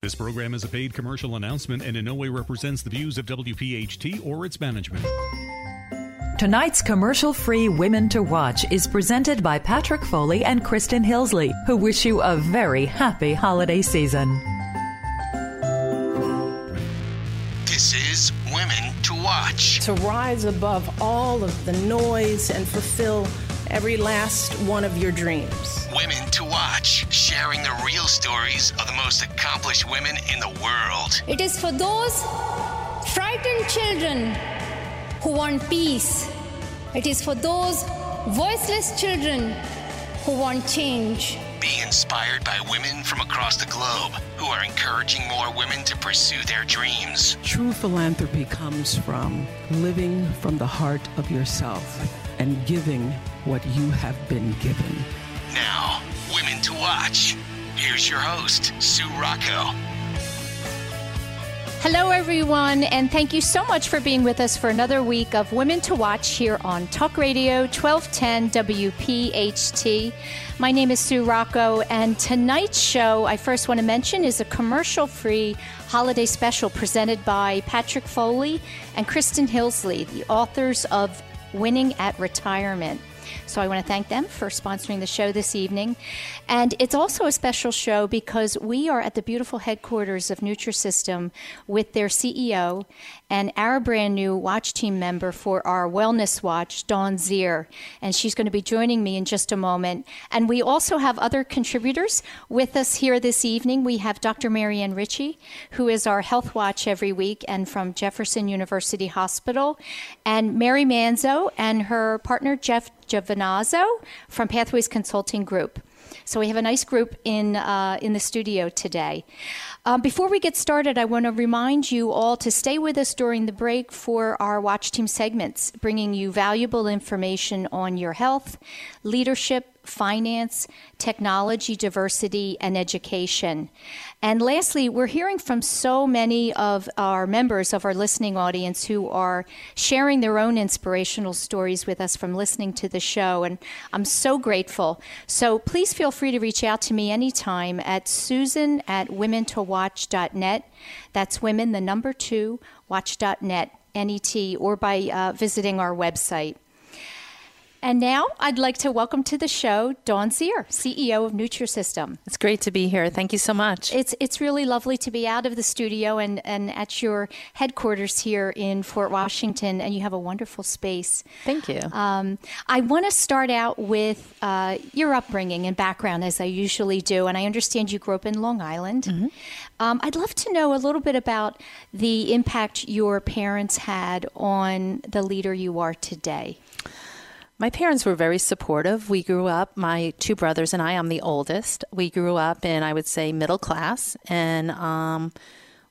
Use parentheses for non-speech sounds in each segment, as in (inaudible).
This program is a paid commercial announcement and in no way represents the views of WPHT or its management. Tonight's commercial free Women to Watch is presented by Patrick Foley and Kristen Hillsley, who wish you a very happy holiday season. This is Women to Watch. to rise above all of the noise and fulfill every last one of your dreams. Women to Watch, sharing the real stories of the most accomplished women in the world. It is for those frightened children who want peace. It is for those voiceless children who want change. Be inspired by women from across the globe who are encouraging more women to pursue their dreams. True philanthropy comes from living from the heart of yourself and giving what you have been given. Watch. Here's your host, Sue Rocco. Hello, everyone, and thank you so much for being with us for another week of Women to Watch here on Talk Radio 1210 WPHT. My name is Sue Rocco, and tonight's show, I first want to mention, is a commercial free holiday special presented by Patrick Foley and Kristen Hillsley, the authors of Winning at Retirement. So I want to thank them for sponsoring the show this evening. And it's also a special show because we are at the beautiful headquarters of Nutrisystem with their CEO and our brand new watch team member for our wellness watch, Dawn Zier. And she's going to be joining me in just a moment. And we also have other contributors with us here this evening. We have Dr. Marianne Ritchie, who is our health watch every week and from Jefferson University Hospital, and Mary Manzo and her partner, Jeff Giovanazzo from Pathways Consulting Group. So we have a nice group in uh, in the studio today. Um, before we get started, I want to remind you all to stay with us during the break for our Watch Team segments, bringing you valuable information on your health, leadership, finance, technology, diversity, and education. And lastly, we're hearing from so many of our members of our listening audience who are sharing their own inspirational stories with us from listening to the show. And I'm so grateful. So please feel free to reach out to me anytime at susan at womentowatch.net. That's women, the number two, watch.net, N-E-T, or by uh, visiting our website. And now I'd like to welcome to the show Dawn Zier, CEO of Nutrisystem. It's great to be here. Thank you so much. It's it's really lovely to be out of the studio and, and at your headquarters here in Fort Washington, and you have a wonderful space. Thank you. Um, I want to start out with uh, your upbringing and background, as I usually do, and I understand you grew up in Long Island. Mm-hmm. Um, I'd love to know a little bit about the impact your parents had on the leader you are today. My parents were very supportive. We grew up, my two brothers and I, I'm the oldest. We grew up in, I would say, middle class and um,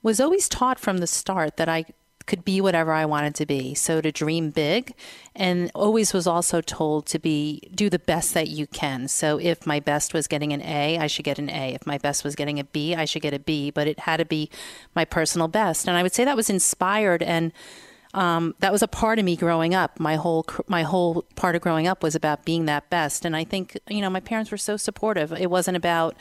was always taught from the start that I could be whatever I wanted to be. So to dream big and always was also told to be do the best that you can. So if my best was getting an A, I should get an A. If my best was getting a B, I should get a B, but it had to be my personal best. And I would say that was inspired and um, that was a part of me growing up. My whole my whole part of growing up was about being that best, and I think you know my parents were so supportive. It wasn't about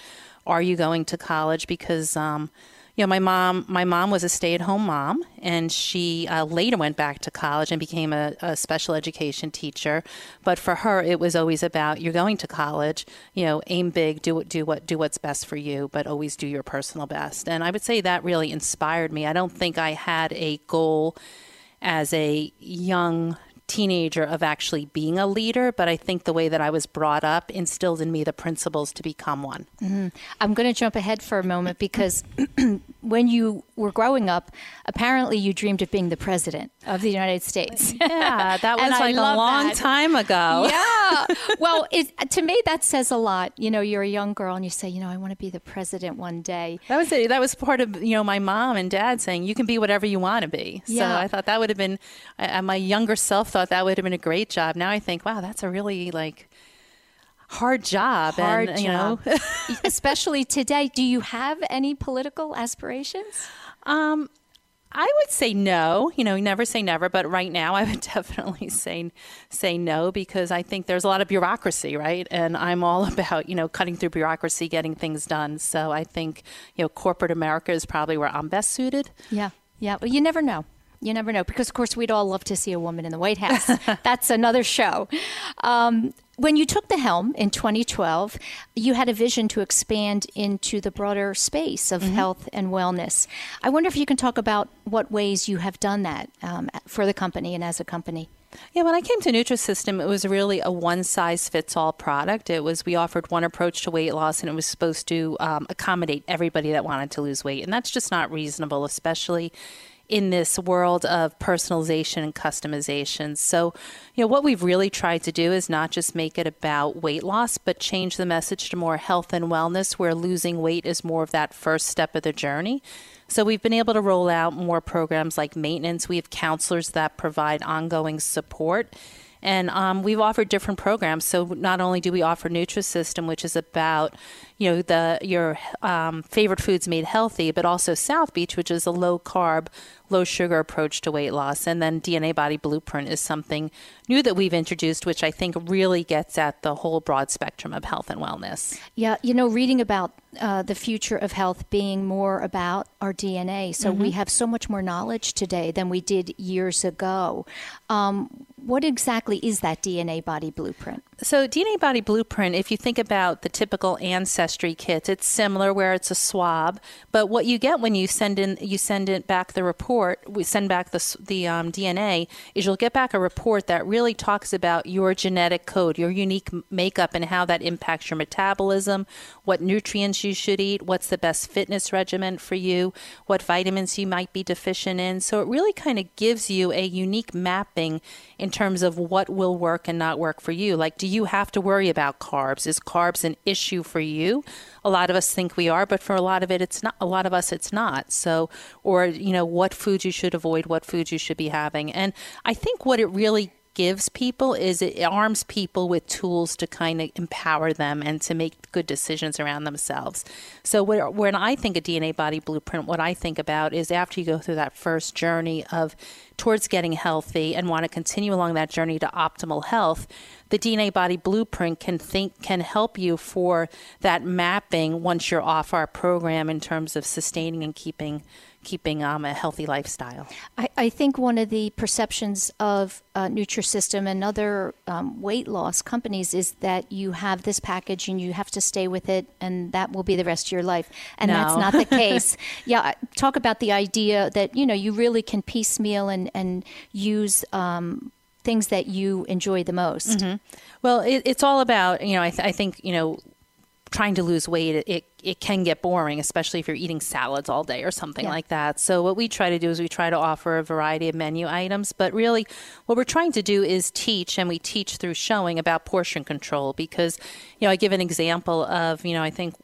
are you going to college? Because um, you know, my mom, my mom was a stay-at-home mom, and she uh, later went back to college and became a, a, special education teacher. But for her, it was always about you're going to college. You know, aim big, do do what do what's best for you, but always do your personal best. And I would say that really inspired me. I don't think I had a goal as a young teenager of actually being a leader, but I think the way that I was brought up instilled in me the principles to become one. Mm-hmm. I'm going to jump ahead for a moment because (clears throat) when you were growing up, apparently you dreamed of being the president of the United States. (laughs) Yeah, that (laughs) was like a long that. time ago. Yeah. (laughs) well, it, to me, that says a lot. You know, you're a young girl and you say, you know, I want to be the president one day. That was it. That was part of, you know, my mom and dad saying, you can be whatever you want to be. Yeah. So I thought that would have been, uh, my younger self thought that would have been a great job. Now I think, wow, that's a really like hard job. Hard and, job. You know, (laughs) especially today. Do you have any political aspirations? Um, I would say no. You know, never say never, but right now I would (laughs) definitely say say no because I think there's a lot of bureaucracy, right? And I'm all about, you know, cutting through bureaucracy, getting things done. So I think, you know, corporate America is probably where I'm best suited. Yeah. Yeah, but you never know. You never know because, of course, we'd all love to see a woman in the White House. (laughs) That's another show. Um, when you took the helm in 2012, you had a vision to expand into the broader space of mm-hmm. health and wellness. I wonder if you can talk about what ways you have done that um, for the company and as a company. Yeah, when I came to Nutrisystem, it was really a one size fits all product. It was, we offered one approach to weight loss and it was supposed to um, accommodate everybody that wanted to lose weight. And that's just not reasonable, especially in this world of personalization and customization. So, you know, what we've really tried to do is not just make it about weight loss, but change the message to more health and wellness, where losing weight is more of that first step of the journey. So, we've been able to roll out more programs like maintenance. We have counselors that provide ongoing support. And um, we've offered different programs. So not only do we offer Nutrisystem, which is about you know the your um, favorite foods made healthy, but also South Beach, which is a low carb, low sugar approach to weight loss, and then DNA Body Blueprint is something new that we've introduced, which I think really gets at the whole broad spectrum of health and wellness. Yeah, you know, reading about uh, the future of health being more about our DNA, so mm-hmm. we have so much more knowledge today than we did years ago. Um, what exactly is that DNA Body Blueprint? So, DNA Body Blueprint, if you think about the typical ancestry kit, it's similar where it's a swab. But what you get when you send in, you send it back the report, we send back the the um, DNA, is you'll get back a report that really talks about your genetic code, your unique makeup, and how that impacts your metabolism, what nutrients you should eat, what's the best fitness regimen for you, what vitamins you might be deficient in. So it really kind of gives you a unique mapping in terms of what will work and not work for you. Like, do you have to worry about carbs? Is carbs an issue for you? A lot of us think we are, but for a lot of it, it's not. A lot of us, it's not. So, or you know, what foods you should avoid, what foods you should be having, and I think what it really gives people is it arms people with tools to kind of empower them and to make good decisions around themselves. So when I think a DNA body blueprint, what I think about is after you go through that first journey of towards getting healthy and want to continue along that journey to optimal health, the DNA body blueprint can think can help you for that mapping once you're off our program in terms of sustaining and keeping keeping um, a healthy lifestyle. I, I, think one of the perceptions of uh, Nutrisystem and other um, weight loss companies is that you have this package and you have to stay with it, and that will be the rest of your life. And no. that's not the (laughs) case. yeah, talk about the idea that you know you really can piecemeal and and use. Um, things that you enjoy the most. Mm-hmm. Well, it, it's all about you know. I, th- I think you know trying to lose weight, it, it can get boring, especially if you're eating salads all day or something yeah. like that. So, what we try to do is we try to offer a variety of menu items, but really what we're trying to do is teach, and we teach through showing about portion control because, you know, I give an example of, you know, I think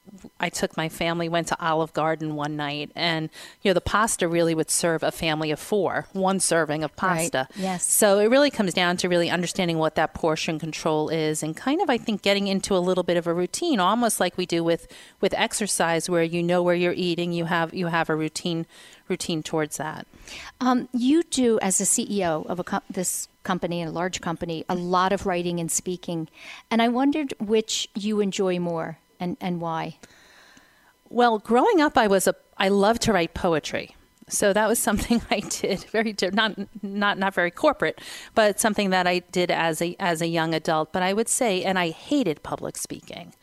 I took my family, went to Olive Garden one night, and, you know, the pasta really would serve a family of four, one serving of pasta. Right. Yes. So, it really comes down to really understanding what that portion control is and kind of, I think, getting into a little bit of a routine, almost like we do with, with exercise where you know where you're eating, you have you have a routine routine towards that. Um, you do as a CEO of a co- this company, a large company, a lot of writing and speaking, and I wondered which you enjoy more and and why. Well, growing up, I was a I loved to write poetry. So that was (laughs) something I did very not not not very corporate, but something that I did as a as a young adult. But I would say, and I hated public speaking.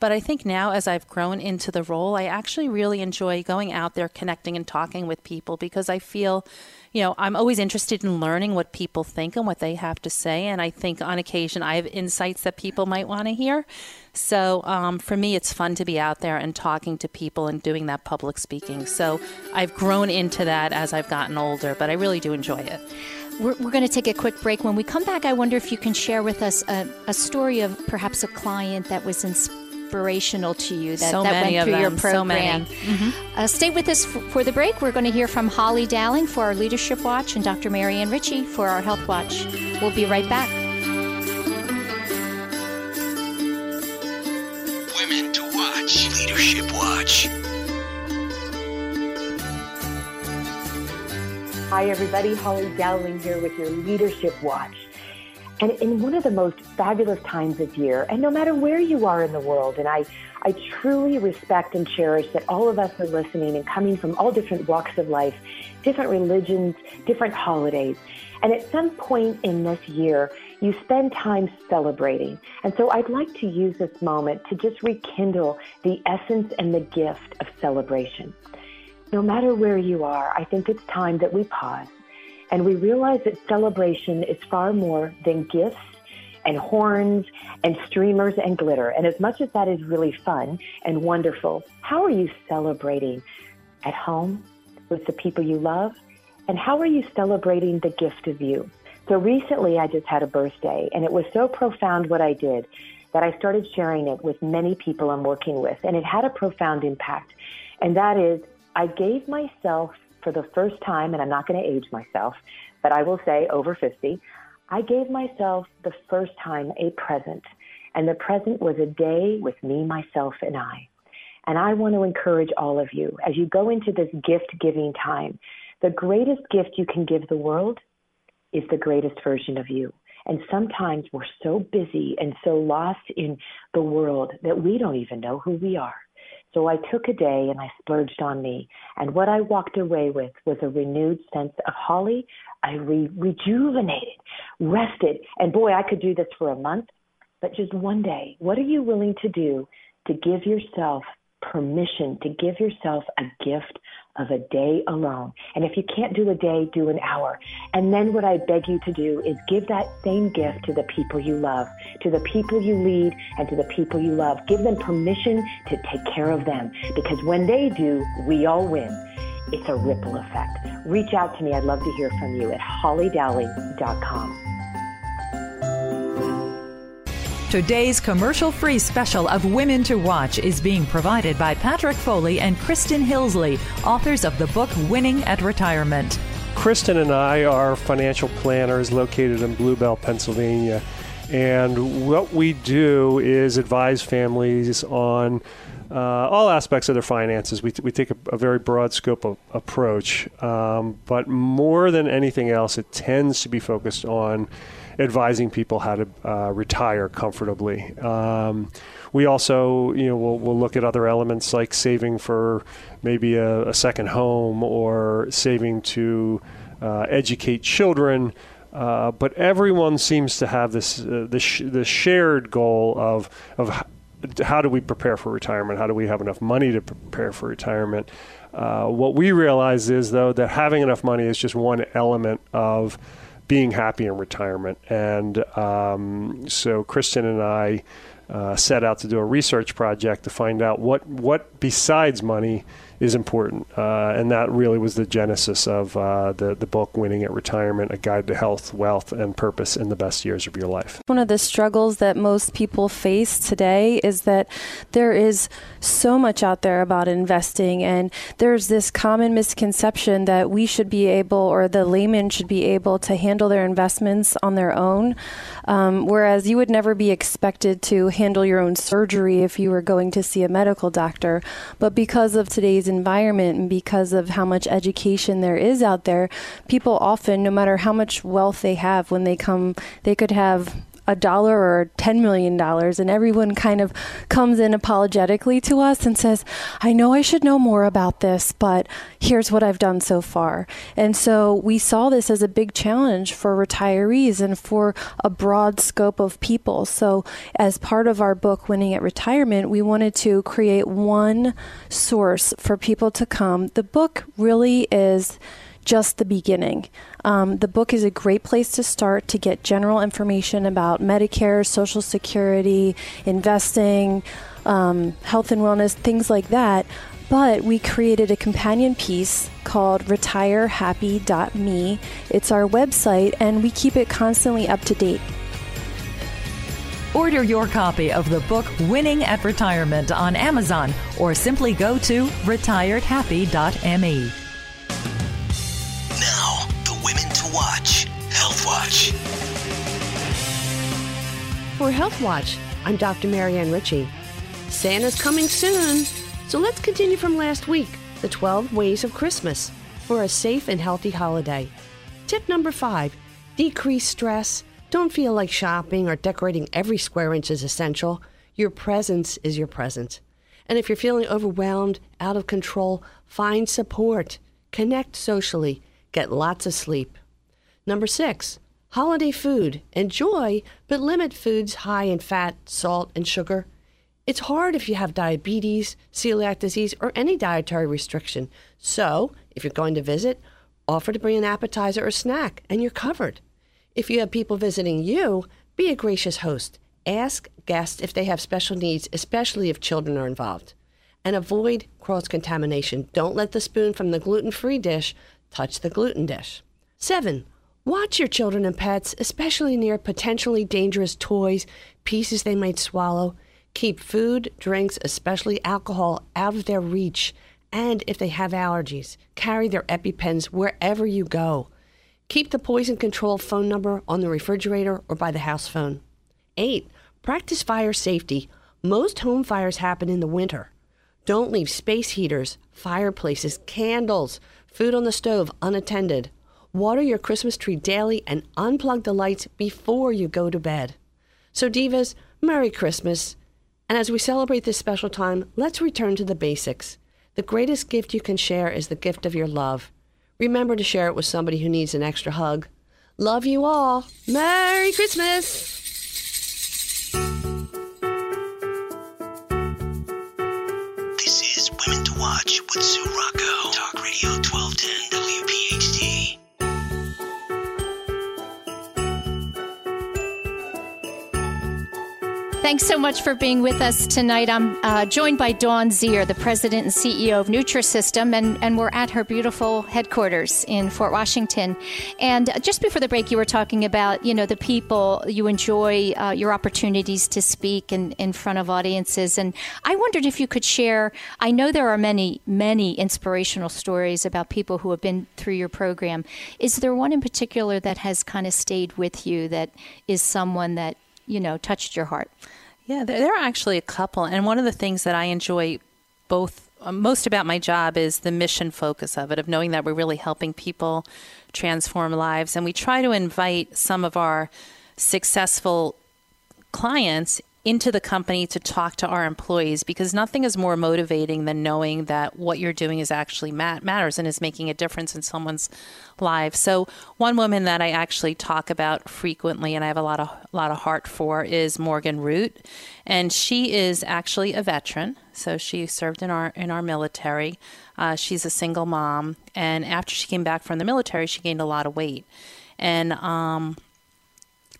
But I think now, as I've grown into the role, I actually really enjoy going out there, connecting and talking with people because I feel you know, I'm always interested in learning what people think and what they have to say. And I think on occasion I have insights that people might want to hear. So um, for me, it's fun to be out there and talking to people and doing that public speaking. So I've grown into that as I've gotten older, but I really do enjoy it. We're, we're going to take a quick break. When we come back, I wonder if you can share with us a, a story of perhaps a client that was inspired inspirational to you that, so that went through your program. So mm-hmm. uh, stay with us f- for the break. We're going to hear from Holly Dowling for our Leadership Watch and Dr. Marianne Ritchie for our Health Watch. We'll be right back. Women to Watch, Leadership Watch. Hi, everybody. Holly Dowling here with your Leadership Watch. And in one of the most fabulous times of year, and no matter where you are in the world, and I, I truly respect and cherish that all of us are listening and coming from all different walks of life, different religions, different holidays. And at some point in this year, you spend time celebrating. And so I'd like to use this moment to just rekindle the essence and the gift of celebration. No matter where you are, I think it's time that we pause and we realize that celebration is far more than gifts and horns and streamers and glitter. And as much as that is really fun and wonderful, how are you celebrating at home with the people you love? And how are you celebrating the gift of you? So recently I just had a birthday and it was so profound what I did that I started sharing it with many people I'm working with and it had a profound impact. And that is I gave myself for the first time, and I'm not going to age myself, but I will say over 50, I gave myself the first time a present. And the present was a day with me, myself, and I. And I want to encourage all of you as you go into this gift giving time, the greatest gift you can give the world is the greatest version of you. And sometimes we're so busy and so lost in the world that we don't even know who we are. So I took a day and I splurged on me. And what I walked away with was a renewed sense of Holly. I re- rejuvenated, rested. And boy, I could do this for a month, but just one day. What are you willing to do to give yourself permission to give yourself a gift of a day alone. And if you can't do a day, do an hour. And then what I beg you to do is give that same gift to the people you love, to the people you lead, and to the people you love. Give them permission to take care of them because when they do, we all win. It's a ripple effect. Reach out to me. I'd love to hear from you at hollydowling.com. Today's commercial free special of Women to Watch is being provided by Patrick Foley and Kristen Hillsley, authors of the book Winning at Retirement. Kristen and I are financial planners located in Bluebell, Pennsylvania. And what we do is advise families on uh, all aspects of their finances. We, t- we take a, a, very broad scope of approach. Um, but more than anything else, it tends to be focused on advising people how to uh, retire comfortably. Um, we also, you know, we'll, we'll look at other elements like saving for maybe a, a second home or saving to uh, educate children. Uh, but everyone seems to have this uh, the, sh- the shared goal of of how do we prepare for retirement? How do we have enough money to prepare for retirement? Uh, what we realize is though that having enough money is just one element of being happy in retirement. And um, so Kristen and I uh, set out to do a research project to find out what, what besides money is important. Uh, and that really was the genesis of uh, the, the book, Winning at Retirement A Guide to Health, Wealth, and Purpose in the Best Years of Your Life. One of the struggles that most people face today is that there is so much out there about investing, and there's this common misconception that we should be able, or the layman should be able, to handle their investments on their own. Um, whereas you would never be expected to handle your own surgery if you were going to see a medical doctor. But because of today's environment and because of how much education there is out there, people often, no matter how much wealth they have, when they come, they could have a dollar or $10 million. And everyone kind of comes in apologetically to us and says, I know I should know more about this, but here's what I've done so far. And so we saw this as a big challenge for retirees and for a broad scope of people. So, as part of our book, Winning at Retirement, we wanted to create one source for people to come. The book really is just the beginning. Um, the book is a great place to start to get general information about Medicare, Social Security, investing, um, health and wellness, things like that. But we created a companion piece called retirehappy.me. It's our website, and we keep it constantly up to date. Order your copy of the book Winning at Retirement on Amazon or simply go to retiredhappy.me. Now, the women to watch Health Watch. For Health Watch, I'm Dr. Marianne Ritchie. Santa's coming soon, so let's continue from last week the 12 ways of Christmas for a safe and healthy holiday. Tip number five decrease stress. Don't feel like shopping or decorating every square inch is essential. Your presence is your present. And if you're feeling overwhelmed, out of control, find support. Connect socially. Get lots of sleep. Number six, holiday food. Enjoy, but limit foods high in fat, salt, and sugar. It's hard if you have diabetes, celiac disease, or any dietary restriction. So, if you're going to visit, offer to bring an appetizer or snack, and you're covered. If you have people visiting you, be a gracious host. Ask guests if they have special needs, especially if children are involved. And avoid cross contamination. Don't let the spoon from the gluten free dish touch the gluten dish. Seven, watch your children and pets, especially near potentially dangerous toys, pieces they might swallow. Keep food, drinks, especially alcohol, out of their reach. And if they have allergies, carry their EpiPens wherever you go. Keep the poison control phone number on the refrigerator or by the house phone. 8. Practice fire safety. Most home fires happen in the winter. Don't leave space heaters, fireplaces, candles, food on the stove unattended. Water your Christmas tree daily and unplug the lights before you go to bed. So, Divas, Merry Christmas. And as we celebrate this special time, let's return to the basics. The greatest gift you can share is the gift of your love. Remember to share it with somebody who needs an extra hug. Love you all. Merry Christmas. This is Women to Watch with Sue Rocco. Talk Radio 1210 WPHT. Thanks so much for being with us tonight. I'm uh, joined by Dawn Zier, the president and CEO of Nutrisystem, and, and we're at her beautiful headquarters in Fort Washington. And just before the break, you were talking about, you know, the people you enjoy uh, your opportunities to speak in, in front of audiences. And I wondered if you could share. I know there are many, many inspirational stories about people who have been through your program. Is there one in particular that has kind of stayed with you that is someone that you know touched your heart? Yeah, there, there are actually a couple, and one of the things that I enjoy both uh, most about my job is the mission focus of it, of knowing that we're really helping people transform lives, and we try to invite some of our successful clients into the company to talk to our employees because nothing is more motivating than knowing that what you're doing is actually mat- matters and is making a difference in someone's life. So one woman that I actually talk about frequently and I have a lot of a lot of heart for is Morgan Root, and she is actually a veteran. So she served in our in our military. Uh, she's a single mom, and after she came back from the military, she gained a lot of weight, and um,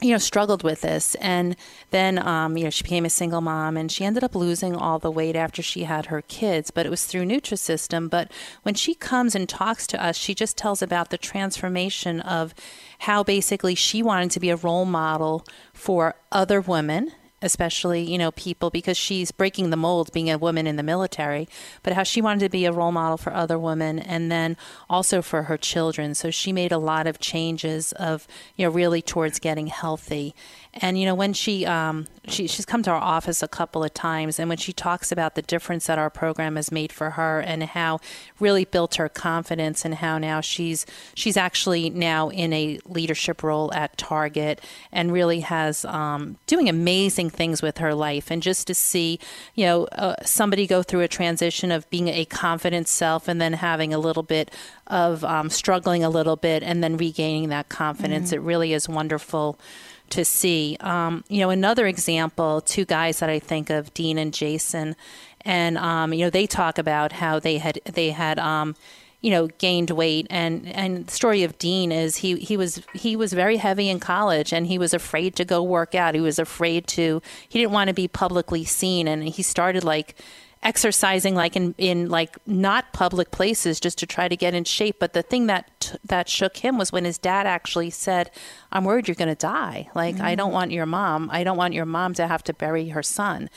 you know, struggled with this. And then, um, you know, she became a single mom and she ended up losing all the weight after she had her kids, but it was through Nutrisystem. But when she comes and talks to us, she just tells about the transformation of how basically she wanted to be a role model for other women especially you know people because she's breaking the mold being a woman in the military but how she wanted to be a role model for other women and then also for her children. So she made a lot of changes of you know really towards getting healthy and you know, when she um, she she's come to our office a couple of times, and when she talks about the difference that our program has made for her, and how really built her confidence, and how now she's she's actually now in a leadership role at Target, and really has um, doing amazing things with her life, and just to see you know uh, somebody go through a transition of being a confident self, and then having a little bit of um, struggling a little bit, and then regaining that confidence, mm-hmm. it really is wonderful to see. Um, you know, another example, two guys that I think of, Dean and Jason, and um, you know, they talk about how they had they had um, you know gained weight and and the story of Dean is he he was he was very heavy in college and he was afraid to go work out he was afraid to he didn't want to be publicly seen and he started like exercising like in, in like not public places just to try to get in shape. But the thing that that shook him was when his dad actually said i'm worried you're going to die. Like mm-hmm. i don't want your mom i don't want your mom to have to bury her son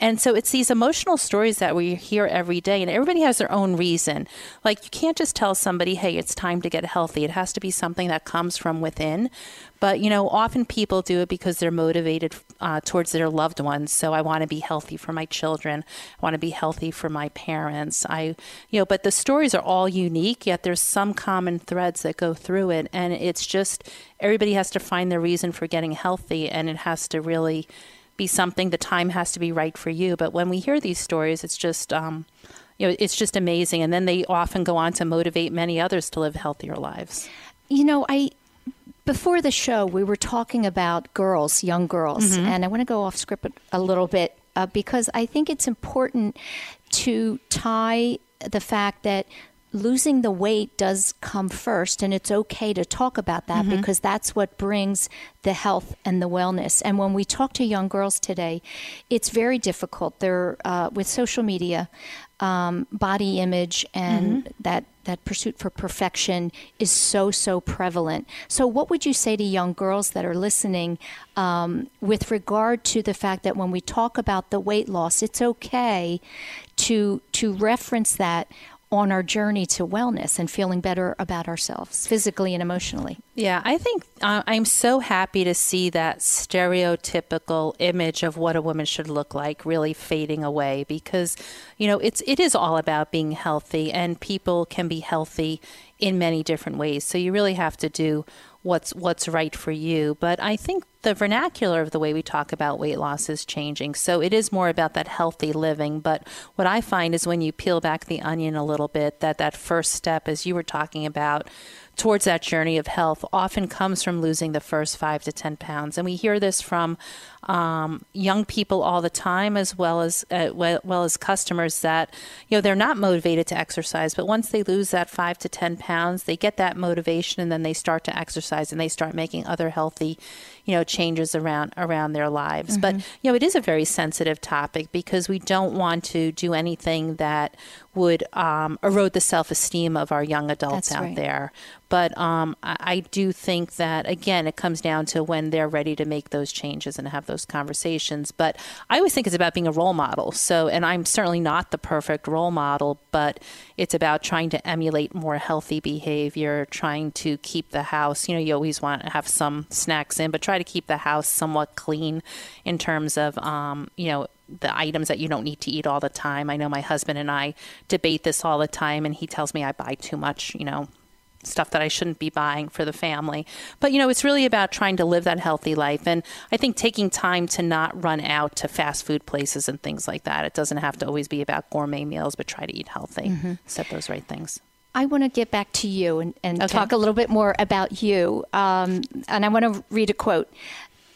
and so it's these emotional stories that we hear every day, and everybody has their own reason. Like you can't just tell somebody, hey, it's time to get healthy. It has to be something that comes from within. But, you know, often people do it because they're motivated uh, towards their loved ones. So I want to be healthy for my children. I want to be healthy for my parents. I, you know, but the stories are all unique, yet there's some common threads that go through it. And it's just everybody has to find their reason for getting healthy, and it has to really be something. The time has to be right for you. But when we hear these stories, it's just, um, you know, it's just amazing. And then they often go on to motivate many others to live healthier lives. You know, I before the show we were talking about girls, young girls, mm-hmm. and I want to go off script a little bit uh, because I think it's important to tie the fact that losing the weight does come first and it's okay to talk about that mm-hmm. because that's what brings the health and the wellness and when we talk to young girls today it's very difficult they're uh, with social media um, body image and mm-hmm. that that pursuit for perfection is so so prevalent so what would you say to young girls that are listening um, with regard to the fact that when we talk about the weight loss it's okay to to reference that on our journey to wellness and feeling better about ourselves physically and emotionally. Yeah, I think uh, I'm so happy to see that stereotypical image of what a woman should look like really fading away because you know, it's it is all about being healthy and people can be healthy in many different ways. So you really have to do what's what's right for you. But I think the vernacular of the way we talk about weight loss is changing. So it is more about that healthy living. But what I find is when you peel back the onion a little bit, that that first step, as you were talking about, towards that journey of health often comes from losing the first five to 10 pounds. And we hear this from um, young people all the time, as well as uh, well, well, as customers that you know they're not motivated to exercise, but once they lose that five to ten pounds, they get that motivation, and then they start to exercise, and they start making other healthy, you know, changes around around their lives. Mm-hmm. But you know, it is a very sensitive topic because we don't want to do anything that would um, erode the self esteem of our young adults That's out right. there. But um, I, I, do think that, again, it comes down to when they're ready to make those changes and have those conversations. But I always think it's about being a role model. So, and I'm certainly not the perfect role model, but it's about trying to emulate more healthy behavior, trying to keep the house, you know, you always want to have some snacks in, but try to keep the house somewhat clean in terms of, um, you know, the items that you don't need to eat all the time. I know my husband and I debate this all the time, and he tells me I buy too much, you know, stuff that I shouldn't be buying for the family. But, you know, it's really about trying to live that healthy life. And I think taking time to not run out to fast food places and things like that. It doesn't have to always be about gourmet meals, but try to eat healthy, mm-hmm. set those right things. I want to get back to you and, and okay. talk a little bit more about you. Um, and I want to read a quote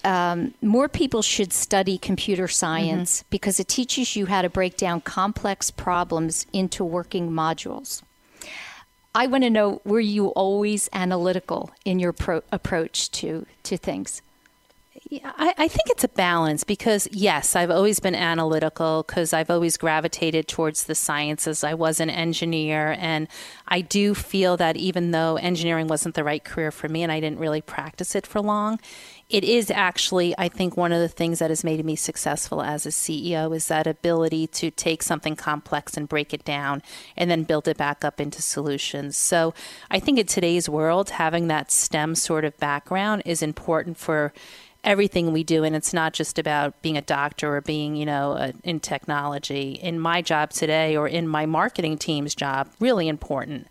um, more people should study computer science mm-hmm. because it teaches you how to break down complex problems into working modules. I want to know were you always analytical in your pro- approach to, to things? Yeah, I, I, think it's a balance because, yes, I've always been analytical because I've always gravitated towards the sciences. I was an engineer, and I do feel that even though engineering wasn't the right career for me and I didn't really practice it for long, it is actually, I think, one of the things that has made me successful as a CEO is that ability to take something complex and break it down and then build it back up into solutions. So I think in today's world, having that STEM sort of background is important for everything we do and it's not just about being a doctor or being you know a, in technology. In my job today or in my marketing team's job really important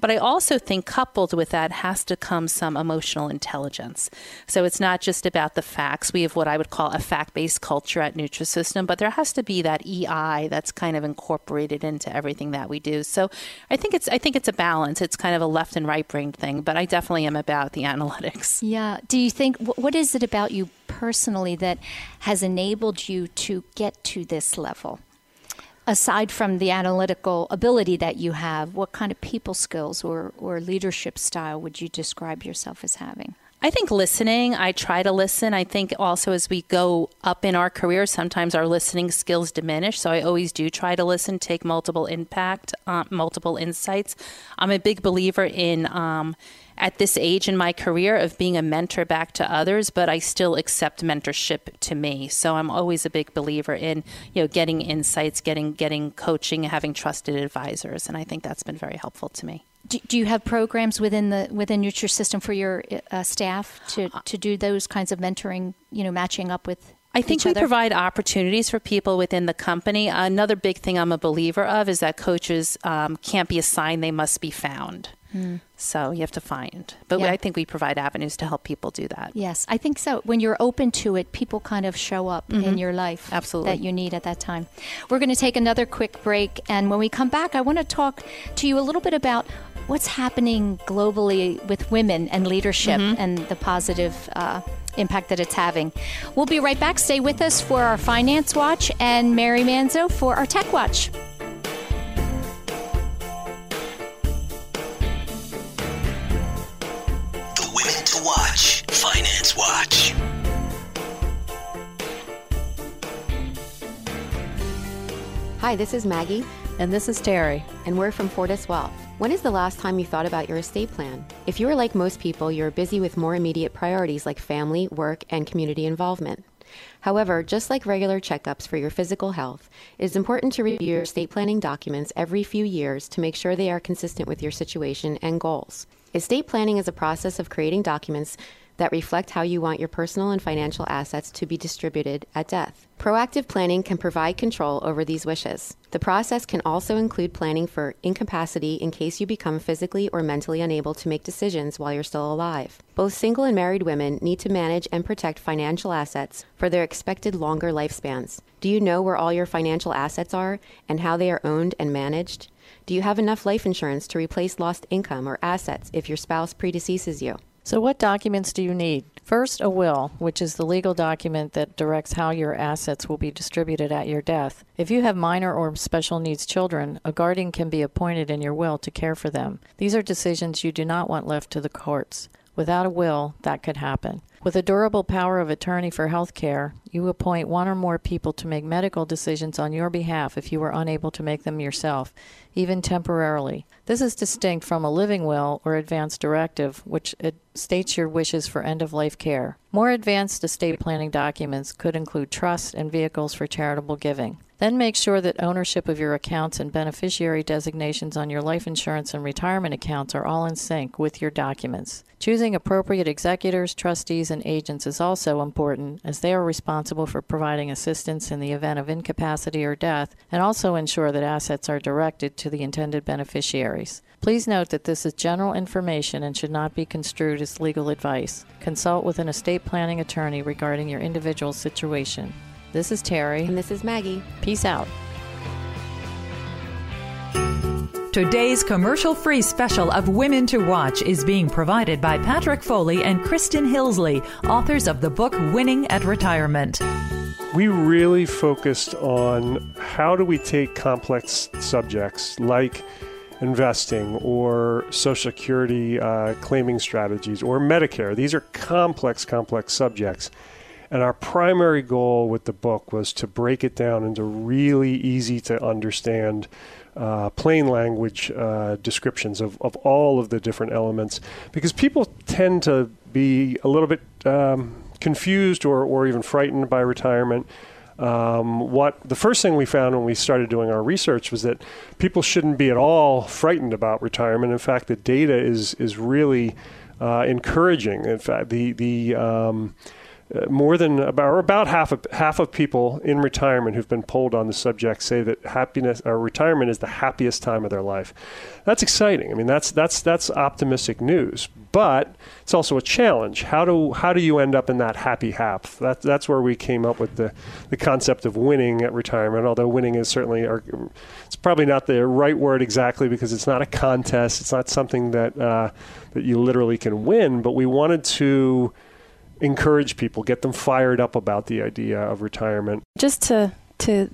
but I also think coupled with that has to come some emotional intelligence. So it's not just about the facts. We have what I would call a fact based culture at Nutrisystem, but there has to be that EI that's kind of incorporated into everything that we do. So I think it's I think it's a balance. It's kind of a left and right brain thing, but I definitely am about the (laughs) analytics. Yeah. Do you think what is it about you personally that has enabled you to get to this level? Aside from the analytical ability that you have, what kind of people skills or, or leadership style would you describe yourself as having? I think listening, I try to listen. I think also as we go up in our career, sometimes our listening skills diminish. So I always do try to listen, take multiple impact, uh, multiple insights. I'm a big believer in um, at this age in my career of being a mentor back to others, but I still accept mentorship to me. So I'm always a big believer in you know getting insights, getting getting coaching, having trusted advisors, and I think that's been very helpful to me. Do, do you have programs within the within Nutrisystem for your uh, staff to to do those kinds of mentoring? You know, matching up with I think we provide opportunities for people within the company. Another big thing I'm a believer of is that coaches um, can't be assigned; they must be found. Mm. So you have to find. But yeah. I think we provide avenues to help people do that. Yes, I think so. When you're open to it, people kind of show up mm-hmm. in your life Absolutely. that you need at that time. We're going to take another quick break. And when we come back, I want to talk to you a little bit about what's happening globally with women and leadership mm-hmm. and the positive. Uh, impact that it's having. We'll be right back. Stay with us for our Finance Watch and Mary Manzo for our Tech Watch. The Women to Watch, Finance Watch. Hi, this is Maggie. And this is Terry. And we're from Fortis Wealth. When is the last time you thought about your estate plan? If you are like most people, you're busy with more immediate priorities like family, work, and community involvement. However, just like regular checkups for your physical health, it is important to review your estate planning documents every few years to make sure they are consistent with your situation and goals. Estate planning is a process of creating documents that reflect how you want your personal and financial assets to be distributed at death. Proactive planning can provide control over these wishes. The process can also include planning for incapacity in case you become physically or mentally unable to make decisions while you're still alive. Both single and married women need to manage and protect financial assets for their expected longer lifespans. Do you know where all your financial assets are and how they are owned and managed? Do you have enough life insurance to replace lost income or assets if your spouse predeceases you? So, what documents do you need? First, a will, which is the legal document that directs how your assets will be distributed at your death. If you have minor or special needs children, a guardian can be appointed in your will to care for them. These are decisions you do not want left to the courts. Without a will, that could happen. With a durable power of attorney for health care, you appoint one or more people to make medical decisions on your behalf if you are unable to make them yourself, even temporarily. This is distinct from a living will or advance directive, which states your wishes for end of life care. More advanced estate planning documents could include trusts and vehicles for charitable giving. Then make sure that ownership of your accounts and beneficiary designations on your life insurance and retirement accounts are all in sync with your documents. Choosing appropriate executors, trustees, and agents is also important as they are responsible for providing assistance in the event of incapacity or death and also ensure that assets are directed to the intended beneficiaries. Please note that this is general information and should not be construed as legal advice. Consult with an estate planning attorney regarding your individual situation. This is Terry. And this is Maggie. Peace out. Today's commercial free special of Women to Watch is being provided by Patrick Foley and Kristen Hillsley, authors of the book Winning at Retirement. We really focused on how do we take complex subjects like investing or Social Security uh, claiming strategies or Medicare. These are complex, complex subjects And our primary goal with the book was to break it down into really easy to understand. Uh, plain language uh, descriptions of, of all of the different elements because people tend to be a little bit um, confused or, or even frightened by retirement. Um, what the first thing we found when we started doing our research was that people shouldn't be at all frightened about retirement. In fact, the data is is really uh, encouraging. In fact, the the um, more than about or about half of half of people in retirement who've been polled on the subject say that happiness or retirement is the happiest time of their life. That's exciting. I mean, that's that's that's optimistic news, but it's also a challenge. How do how do you end up in that happy half? That, that's where we came up with the the concept of winning at retirement. Although winning is certainly our, it's probably not the right word exactly because it's not a contest. It's not something that uh, that you literally can win. But we wanted to encourage people, get them fired up about the idea of retirement. Just to to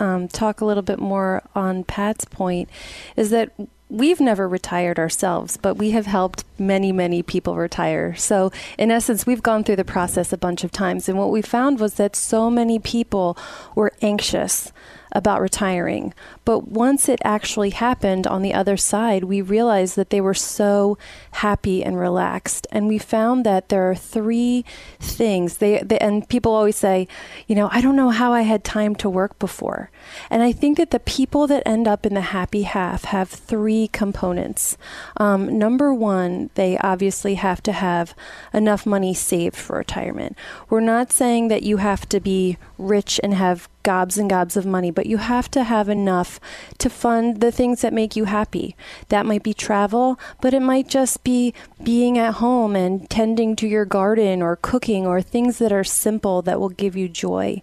um, talk a little bit more on Pat's point, is that we've never retired ourselves, but we have helped many, many people retire. So, in essence, we've gone through the process a bunch of times. And what we found was that so many people were anxious about retiring. But once it actually happened on the other side, we realized that they were so happy and relaxed. And we found that there are three things. They, they, and people always say, you know, I don't know how I had time to work before. And I think that the people that end up in the happy half have three components. Um, number one, they obviously have to have enough money saved for retirement. We're not saying that you have to be rich and have gobs and gobs of money, but you have to have enough to fund the things that make you happy. That might be travel, but it might just be being at home and tending to your garden or cooking or things that are simple that will give you joy.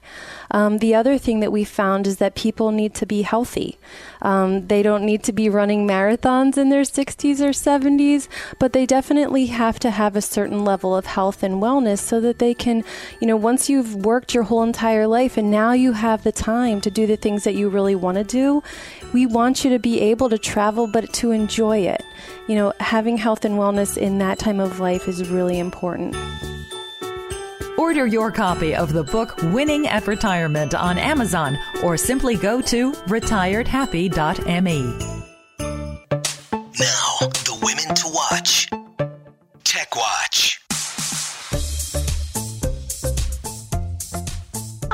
Um, the other thing that we found is that people need to be healthy. Um, they don't need to be running marathons in their 60s or 70s, but they definitely have to have a certain level of health and wellness so that they can, you know, once you've worked your whole entire life and now you have the time to do the things that you really want to do, we want you to be able to travel, but to enjoy it. You know, having health and wellness in that time of life is really important. Order your copy of the book Winning at Retirement on Amazon or simply go to retiredhappy.me. Now, the women to watch. Tech Watch.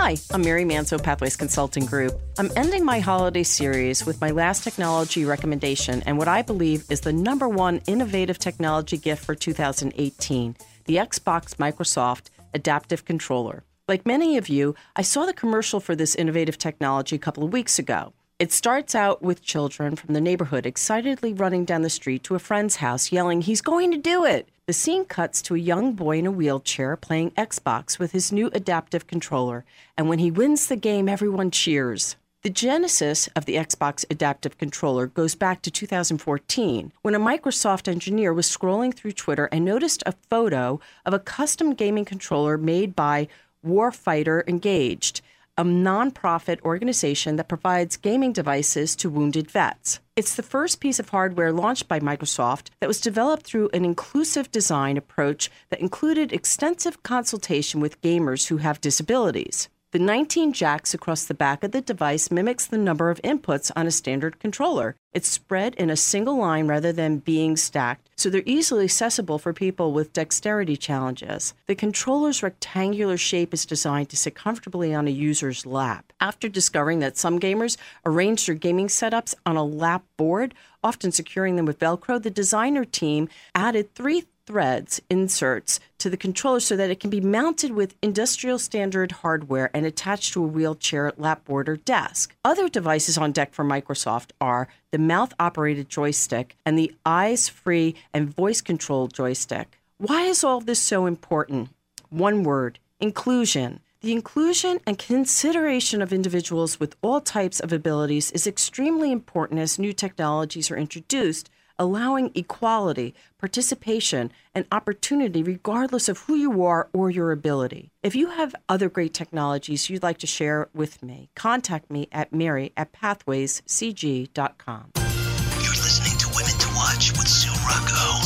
Hi, I'm Mary Manzo, Pathways Consulting Group. I'm ending my holiday series with my last technology recommendation and what I believe is the number one innovative technology gift for 2018 the Xbox Microsoft Adaptive Controller. Like many of you, I saw the commercial for this innovative technology a couple of weeks ago. It starts out with children from the neighborhood excitedly running down the street to a friend's house yelling, He's going to do it! The scene cuts to a young boy in a wheelchair playing Xbox with his new adaptive controller, and when he wins the game, everyone cheers. The genesis of the Xbox Adaptive Controller goes back to 2014 when a Microsoft engineer was scrolling through Twitter and noticed a photo of a custom gaming controller made by Warfighter Engaged, a nonprofit organization that provides gaming devices to wounded vets. It's the first piece of hardware launched by Microsoft that was developed through an inclusive design approach that included extensive consultation with gamers who have disabilities. The 19 jacks across the back of the device mimics the number of inputs on a standard controller. It's spread in a single line rather than being stacked, so they're easily accessible for people with dexterity challenges. The controller's rectangular shape is designed to sit comfortably on a user's lap. After discovering that some gamers arrange their gaming setups on a lap board, often securing them with Velcro, the designer team added three threads inserts to the controller so that it can be mounted with industrial standard hardware and attached to a wheelchair, lapboard, or desk. Other devices on deck for Microsoft are the mouth operated joystick and the eyes free and voice controlled joystick. Why is all this so important? One word inclusion. The inclusion and consideration of individuals with all types of abilities is extremely important as new technologies are introduced allowing equality, participation, and opportunity regardless of who you are or your ability. If you have other great technologies you'd like to share with me, contact me at mary at pathwayscg.com. You're listening to Women to Watch with Sue Rocco.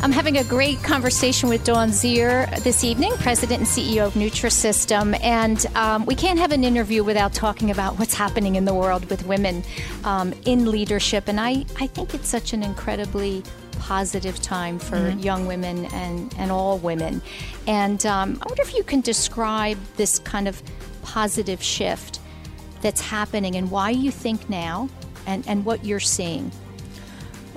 I'm having a great conversation with Dawn Zier this evening, President and CEO of Nutrisystem. And um, we can't have an interview without talking about what's happening in the world with women um, in leadership. And I, I think it's such an incredibly positive time for mm-hmm. young women and, and all women. And um, I wonder if you can describe this kind of positive shift that's happening and why you think now and, and what you're seeing.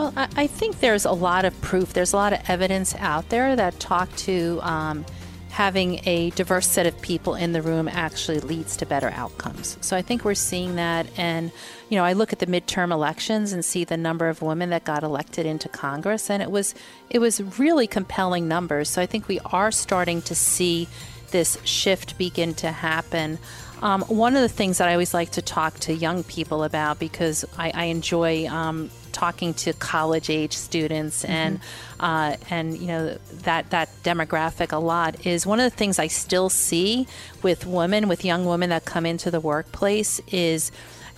Well, I, I think there's a lot of proof, there's a lot of evidence out there that talk to um, having a diverse set of people in the room actually leads to better outcomes. So I think we're seeing that. And, you know, I look at the midterm elections and see the number of women that got elected into Congress, and it was it was really compelling numbers. So I think we are starting to see this shift begin to happen. Um, one of the things that I always like to talk to young people about because I, I enjoy um, talking to college age students mm-hmm. and uh, and you know that that demographic a lot is one of the things I still see with women with young women that come into the workplace is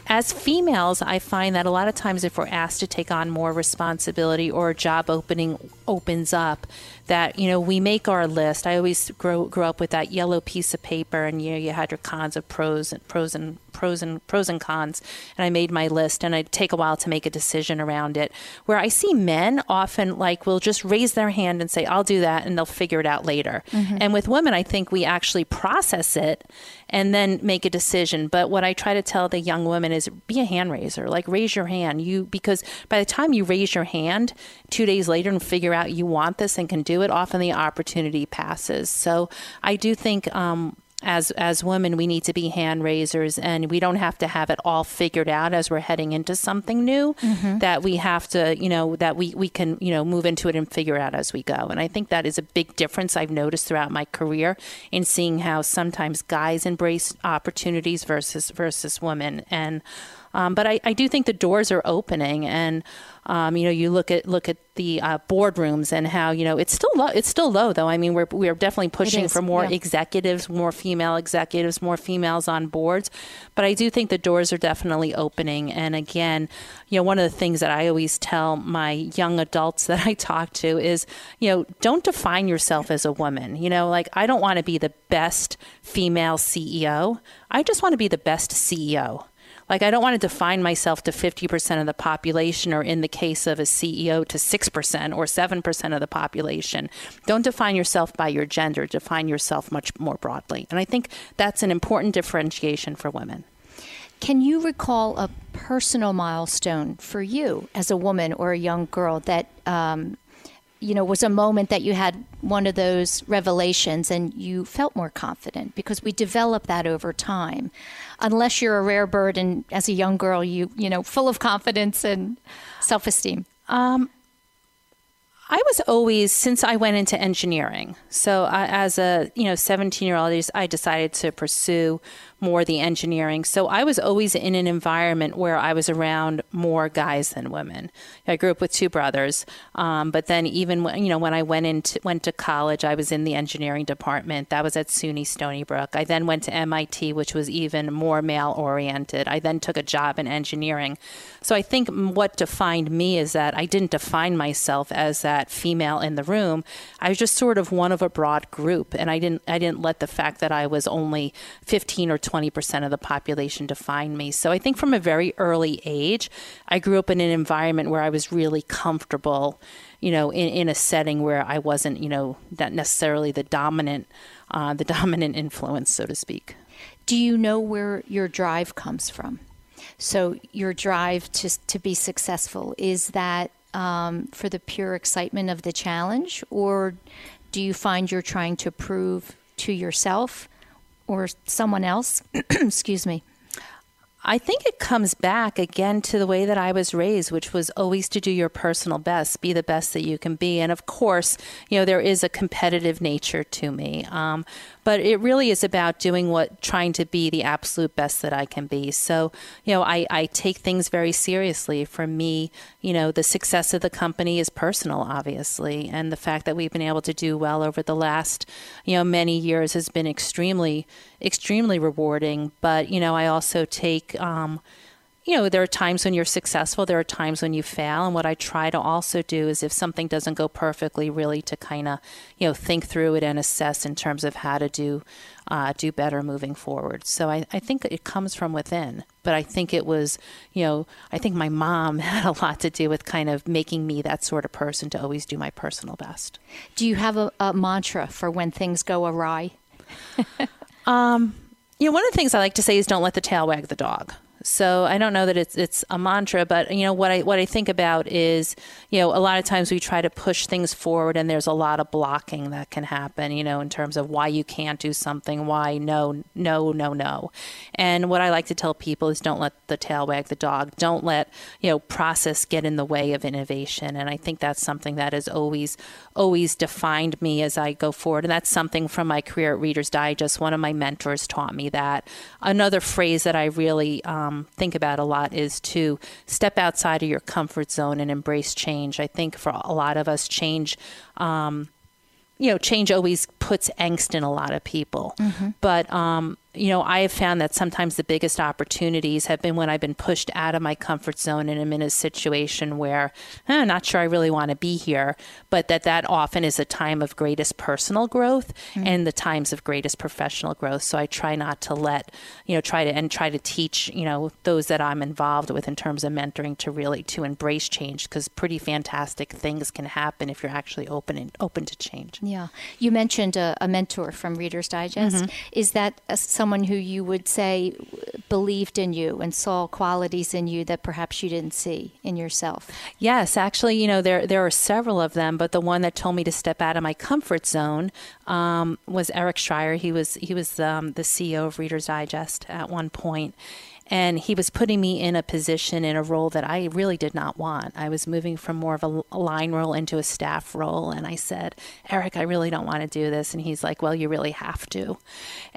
as females, I find that a lot of times if we're asked to take on more responsibility or a job opening opens up, that you know we make our list. I always grow grew up with that yellow piece of paper, and you know you had your cons of pros and pros and pros and pros and cons, and I made my list, and I'd take a while to make a decision around it. Where I see men often like will just raise their hand and say, "I'll do that," and they'll figure it out later. Mm-hmm. And with women, I think we actually process it and then make a decision. But what I try to tell the young women is be a hand raiser, like raise your hand. You because by the time you raise your hand, two days later and figure out you want this and can do it, often the opportunity passes. So I do think um, as as women we need to be hand raisers and we don't have to have it all figured out as we're heading into something new mm-hmm. that we have to you know that we we can you know move into it and figure out as we go and i think that is a big difference i've noticed throughout my career in seeing how sometimes guys embrace opportunities versus versus women and um, but I, I do think the doors are opening and um, you know, you look at look at the uh, boardrooms and how you know it's still low. It's still low though. I mean, we're we're definitely pushing for more yeah. executives, more female executives, more females on boards. But I do think the doors are definitely opening. And again, you know, one of the things that I always tell my young adults (laughs) that I talk to is, you know, don't define yourself as a woman. You know, like I don't want to be the best female CEO. I just want to be the best CEO. Like, I don't want to define myself to 50% of the population, or in the case of a CEO, to 6% or 7% of the population. Don't define yourself by your gender, define yourself much more broadly. And I think that's an important differentiation for women. Can you recall a personal milestone for you as a woman or a young girl that um, you know was a moment that you had one of those revelations and you felt more confident because we develop that over time unless you're a rare bird and as a young girl you you know full of confidence and self-esteem um, I was always since I went into engineering. So I, as a you know 17 year old, I decided to pursue more the engineering. So I was always in an environment where I was around more guys than women. I grew up with two brothers, um, but then even when, you know when I went into went to college, I was in the engineering department. That was at SUNY Stony Brook. I then went to MIT, which was even more male oriented. I then took a job in engineering. So I think what defined me is that I didn't define myself as that female in the room. I was just sort of one of a broad group, and I didn't I didn't let the fact that I was only 15 or 20 20% of the population define me. So I think from a very early age, I grew up in an environment where I was really comfortable, you know, in, in a setting where I wasn't, you know, not necessarily the dominant, uh, the (laughs) dominant influence, so to speak. Do you know where your drive comes from? So your drive to to be successful is that um, for the pure excitement of the challenge, or do you find you're trying to prove to yourself or someone else, (clears throat) excuse me, I think it comes back again to the way that I was raised, which was always to do your personal best, be the best that you can be. And of course, you know, there is a competitive nature to me. Um, but it really is about doing what, trying to be the absolute best that I can be. So, you know, I, I take things very seriously. For me, you know, the success of the company is personal, obviously. And the fact that we've been able to do well over the last, you know, many years has been extremely, extremely rewarding. But, you know, I also take, um, you know, there are times when you're successful, there are times when you fail. And what I try to also do is if something doesn't go perfectly, really to kind of, you know, think through it and assess in terms of how to do uh, do better moving forward. So I, I think it comes from within. But I think it was, you know, I think my mom (laughs) had a lot to do with kind of making me that sort of person to always do my personal best. Do you have a, a mantra for when things go awry? (laughs) um, you know, one of the things I like to say is don't let the tail wag the dog. So I don't know that it's it's a mantra, but you know what I what I think about is you know a lot of times we try to push things forward, and there's a lot of blocking that can happen. You know, in terms of why you can't do something, why no, no, no, no. And what I like to tell people is don't let the tail wag the dog. Don't let you know process get in the way of innovation. And I think that's something that has always always defined me as I go forward. And that's something from my career at Reader's Digest. One of my mentors taught me that. Another phrase that I really um, think about a lot is to step outside of your comfort zone and embrace change. I think for a lot of us, change. Um, you know, change always puts angst in a lot of people. Mm-hmm. But um, you know, I have found that sometimes the biggest opportunities have been when I've been pushed out of my comfort zone and I'm in a situation where eh, I'm not sure I really want to be here, but that that often is a time of greatest personal growth mm-hmm. and the times of greatest professional growth. So I try not to let, you know, try to and try to teach, you know, those that I'm involved with in terms of mentoring to really to embrace change because pretty fantastic things can happen if you're actually open and open to change. Yeah, you mentioned a, a mentor from Reader's Digest. Mm-hmm. Is that a, someone who you would say believed in you and saw qualities in you that perhaps you didn't see in yourself? Yes, actually, you know, there there are several of them, but the one that told me to step out of my comfort zone um, was Eric Schrier. He was he was um, the CEO of Reader's Digest at one point, and he was putting me in a position in a role that I really did not want. I was moving from more of a line role into a staff role. And I said, Eric, I really don't want to do this. And he's like, Well, you really have to.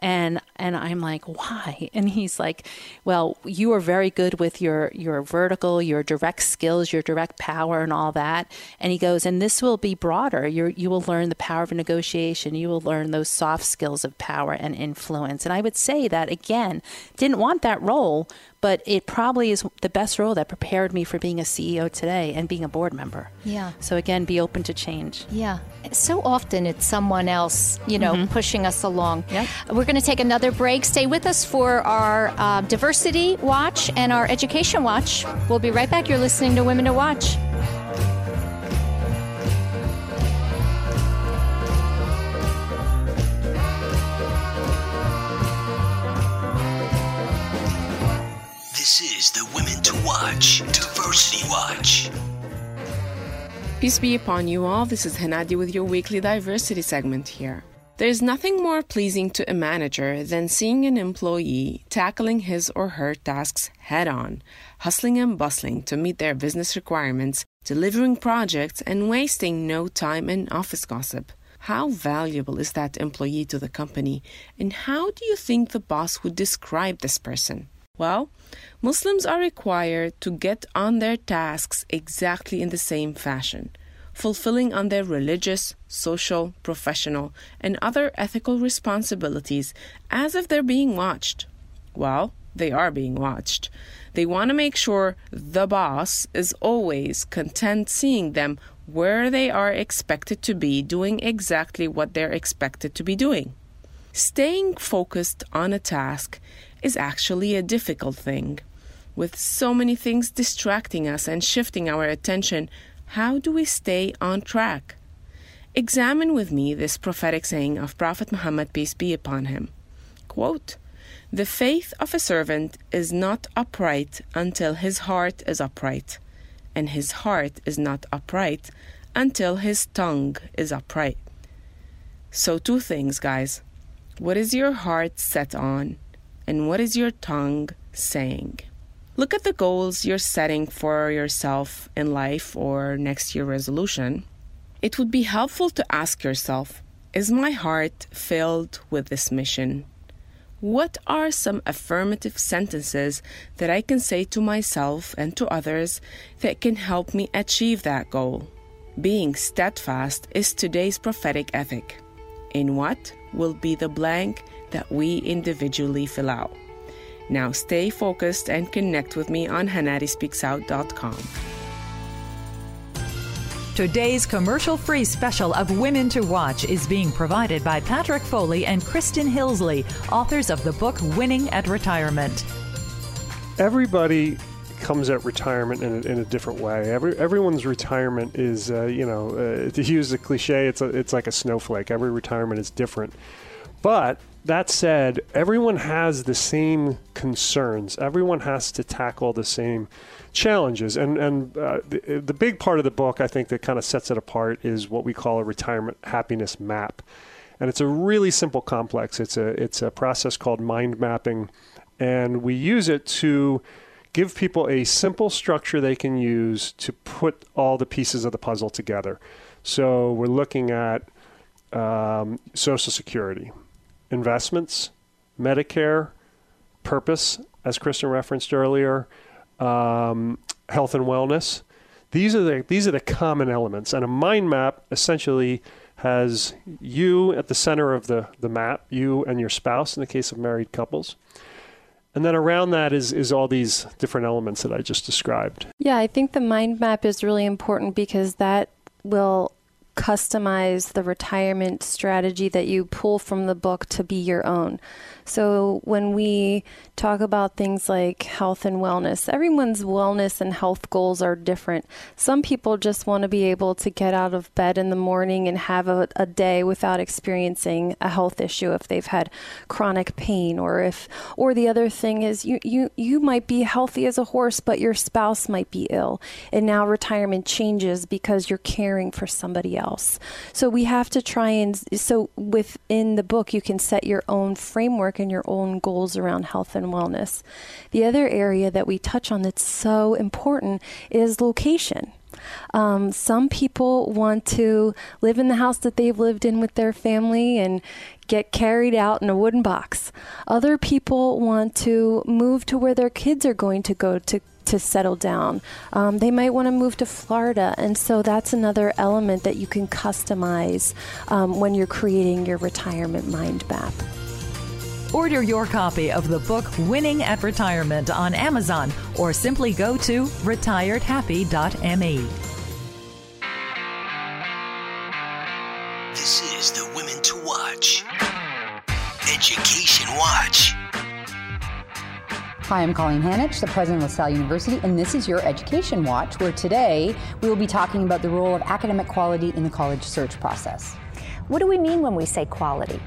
And and I'm like, Why? And he's like, Well, you are very good with your your vertical, your direct skills, your direct power and all that. And he goes, and this will be broader. You you will learn the power of negotiation. You will learn those soft skills of power and influence. And I would say that again, didn't want that role but it probably is the best role that prepared me for being a CEO today and being a board member. Yeah. So again, be open to change. Yeah. So often it's someone else, you know, mm-hmm. pushing us along. Yep. We're going to take another break. Stay with us for our uh, diversity watch and our education watch. We'll be right back. You're listening to Women to Watch. Watch, Diversity Watch. Peace be upon you all. This is Hanadi with your weekly diversity segment here. There is nothing more pleasing to a manager than seeing an employee tackling his or her tasks head on, hustling and bustling to meet their business requirements, delivering projects, and wasting no time in office gossip. How valuable is that employee to the company, and how do you think the boss would describe this person? Well, Muslims are required to get on their tasks exactly in the same fashion, fulfilling on their religious, social, professional, and other ethical responsibilities as if they're being watched. Well, they are being watched. They want to make sure the boss is always content seeing them where they are expected to be doing exactly what they're expected to be doing. Staying focused on a task is actually a difficult thing. With so many things distracting us and shifting our attention, how do we stay on track? Examine with me this prophetic saying of Prophet Muhammad, peace be upon him. Quote, the faith of a servant is not upright until his heart is upright, and his heart is not upright until his tongue is upright. So, two things, guys. What is your heart set on? And what is your tongue saying? Look at the goals you're setting for yourself in life or next year resolution. It would be helpful to ask yourself Is my heart filled with this mission? What are some affirmative sentences that I can say to myself and to others that can help me achieve that goal? Being steadfast is today's prophetic ethic. In what will be the blank that we individually fill out. Now stay focused and connect with me on hanadispeaksout.com. Today's commercial free special of Women to Watch is being provided by Patrick Foley and Kristen Hillsley, authors of the book Winning at Retirement. Everybody comes at retirement in a, in a different way. Every everyone's retirement is, uh, you know, uh, (laughs) to use the cliche, it's a, it's like a snowflake. Every retirement is different. But that said, everyone has the same concerns. Everyone has to tackle the same challenges. And and uh, the, the big part of the book, I think, that kind of sets it apart is what we call a retirement happiness map. And it's a really simple complex. It's a it's a process called mind mapping, and we use it to give people a simple structure they can use to put all the pieces of the puzzle together. So we're looking at um, Social Security, investments, Medicare, purpose, as Kristen referenced earlier, um, health and wellness. These are the these are the common elements, and a mind map essentially has you at the center of the the map, you and your spouse in the case of married couples. And then around that is, is all these different elements that I just described. Yeah, I think the mind map is really important because that will customize the retirement strategy that you pull from the book to be your own. So when we talk about things like health and wellness, everyone's wellness and health goals are different. Some people just want to be able to get out of bed in the morning and have a, a day without experiencing a health issue if they've had chronic pain or if or the other thing is you you you might be healthy as a horse but your spouse might be ill and now retirement changes because you're caring for somebody else. So we have to try and so within the book you can set your own framework and your own goals around health and wellness. The other area that we touch on that's so important is location. Um, some people want to live in the house that they've lived in with their family and get carried out in a wooden box. Other people want to move to where their kids are going to go to to settle down. Um, they might want to move to Florida, and so that's another element that you can customize um, when you're creating your retirement mind map. Order your copy of the book Winning at Retirement on Amazon or simply go to retiredhappy.me. This is the Women to Watch. Education Watch. Hi, I'm Colleen Hanycz, the president of LaSalle University, and this is your Education Watch, where today we will be talking about the role of academic quality in the college search process. What do we mean when we say quality?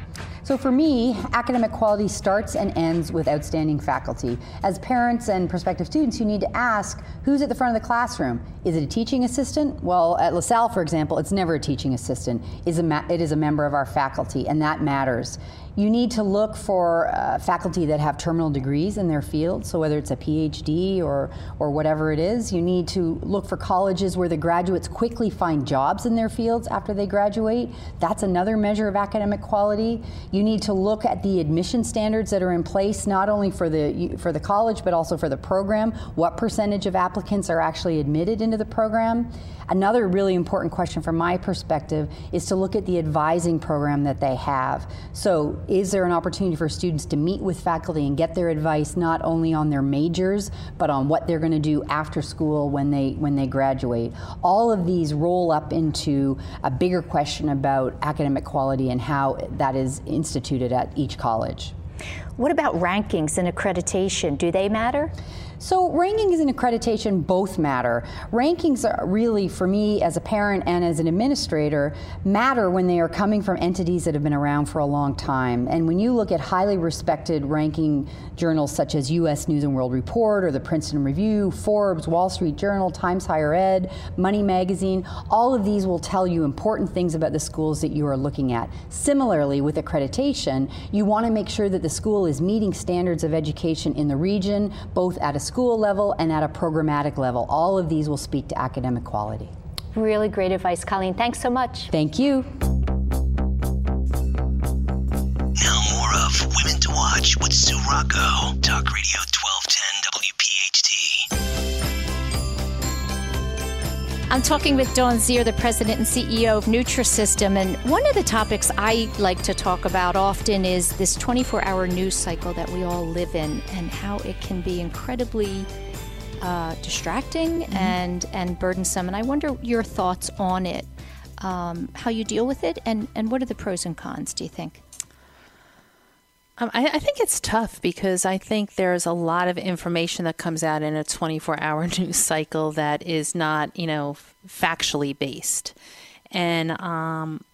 So for me, academic quality starts and ends with outstanding faculty. As parents and prospective students, you need to ask who's at the front of the classroom. Is it a teaching assistant? Well, at LaSalle, for example, it's never a teaching assistant. It is a member of our faculty, and that matters. You need to look for uh, faculty that have terminal degrees in their field, so whether it's a PhD or, or whatever it is, you need to look for colleges where the graduates quickly find jobs in their fields after they graduate. That's another measure of academic quality. You need to look at the admission standards that are in place, not only for the, for the college, but also for the program. What percentage of applicants are actually admitted into the program? Another really important question from my perspective is to look at the advising program that they have. So, is there an opportunity for students to meet with faculty and get their advice not only on their majors, but on what they're going to do after school when they when they graduate? All of these roll up into a bigger question about academic quality and how that is instituted at each college. What about rankings and accreditation? Do they matter? So rankings and accreditation both matter. Rankings are really, for me as a parent and as an administrator, matter when they are coming from entities that have been around for a long time. And when you look at highly respected ranking journals such as U.S. News and World Report or the Princeton Review, Forbes, Wall Street Journal, Times Higher Ed, Money Magazine, all of these will tell you important things about the schools that you are looking at. Similarly, with accreditation, you want to make sure that the school is meeting standards of education in the region, both at a school level and at a programmatic level. All of these will speak to academic quality. Really great advice, Colleen. Thanks so much. Thank you. Now more of Women to Watch with Sue Rocco. Talk Radio I'm talking with Dawn Zier, the president and CEO of Nutrisystem. And one of the topics I like to talk about often is this 24 hour news cycle that we all live in and how it can be incredibly uh, distracting mm-hmm. and, and burdensome. And I wonder your thoughts on it, um, how you deal with it, and, and what are the pros and cons, do you think? Um, I, I, think it's tough because I think there's a lot of information that comes out in a 24 hour (laughs) news cycle that is not, you know, factually based. And, um,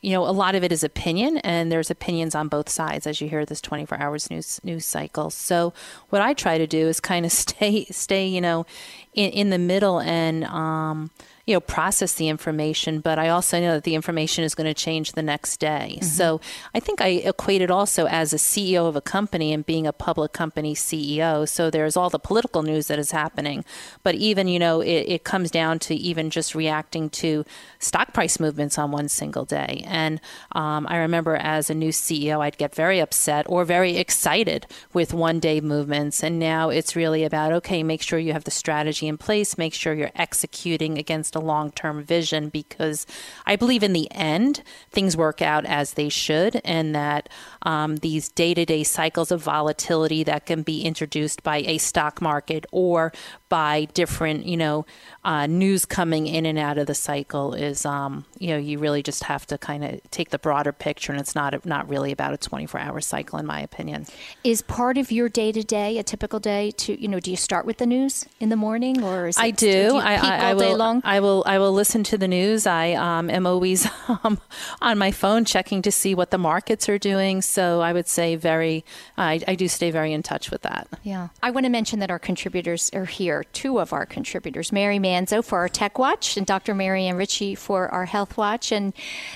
you know, a lot of it is opinion, and there's opinions on both sides as you hear this 24 hours news news cycle. So, what I try to do is kind of (laughs) stay, stay, you know, in, in the middle and, um, you know process the information but i also know that the information is going to change the next day. Mm-hmm. so i think i equate it also as a ceo of a company and being a public company ceo so there's all the political news that is happening but even you know it, it comes down to even just reacting to stock price movements on one single day. And um, i remember as a new ceo i'd get very upset or very excited with one day movements. And now it's really about okay make sure you have the strategy in place make sure you're executing against a long term vision because I believe in the end things work out as they should, and that um, these day to day cycles of volatility that can be introduced by a stock market or by different, you know, uh, news coming in and out of the cycle is, um, you know, you really just have to kind of take the broader picture, and it's not not really about a 24 hour cycle, in my opinion. Is part of your day to day a typical day to, you know, do you start with the news in the morning, or is it, I do. do I, I, I will. I will. I will listen to the news. I um, am always (laughs) um, on my phone checking to see what the markets are doing. So I would say very. I, I do stay very in touch with that. Yeah, I want to mention that our contributors are here two of our contributors, Mary Manzo for our Tech Watch and Dr. Marianne Ritchie for our Health Watch. And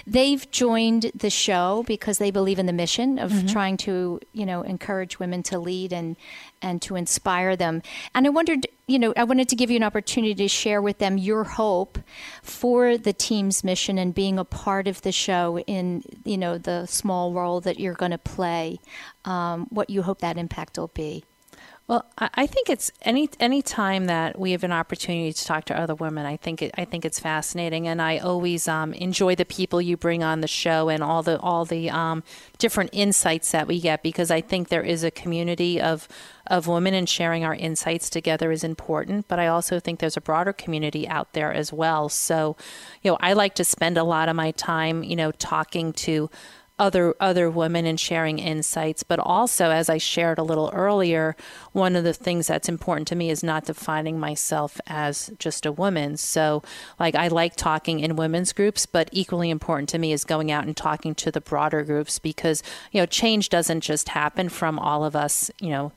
they've joined the show because they believe in the mission of mm-hmm. trying to, you know, encourage women to lead and, and to inspire them. And I wondered, you know, I wanted to give you an opportunity to share with them your hope for the team's mission and being a part of the show in, you know, the small role that you're going to play, um, what you hope that impact will be. Well, I think it's any any time that we have an opportunity to talk to other women. I think it, I think it's fascinating, and I always um, enjoy the people you bring on the show and all the all the um, different insights that we get because I think there is a community of of women and sharing our insights together is important. But I also think there's a broader community out there as well. So, you know, I like to spend a lot of my time, you know, talking to other other women and sharing insights. But also as i shared a little earlier one of the things that's important to me is not defining myself as just a woman. So like i like talking in women's groups but equally important to me is going out and talking to the broader groups because you know change doesn't just happen from all of us you know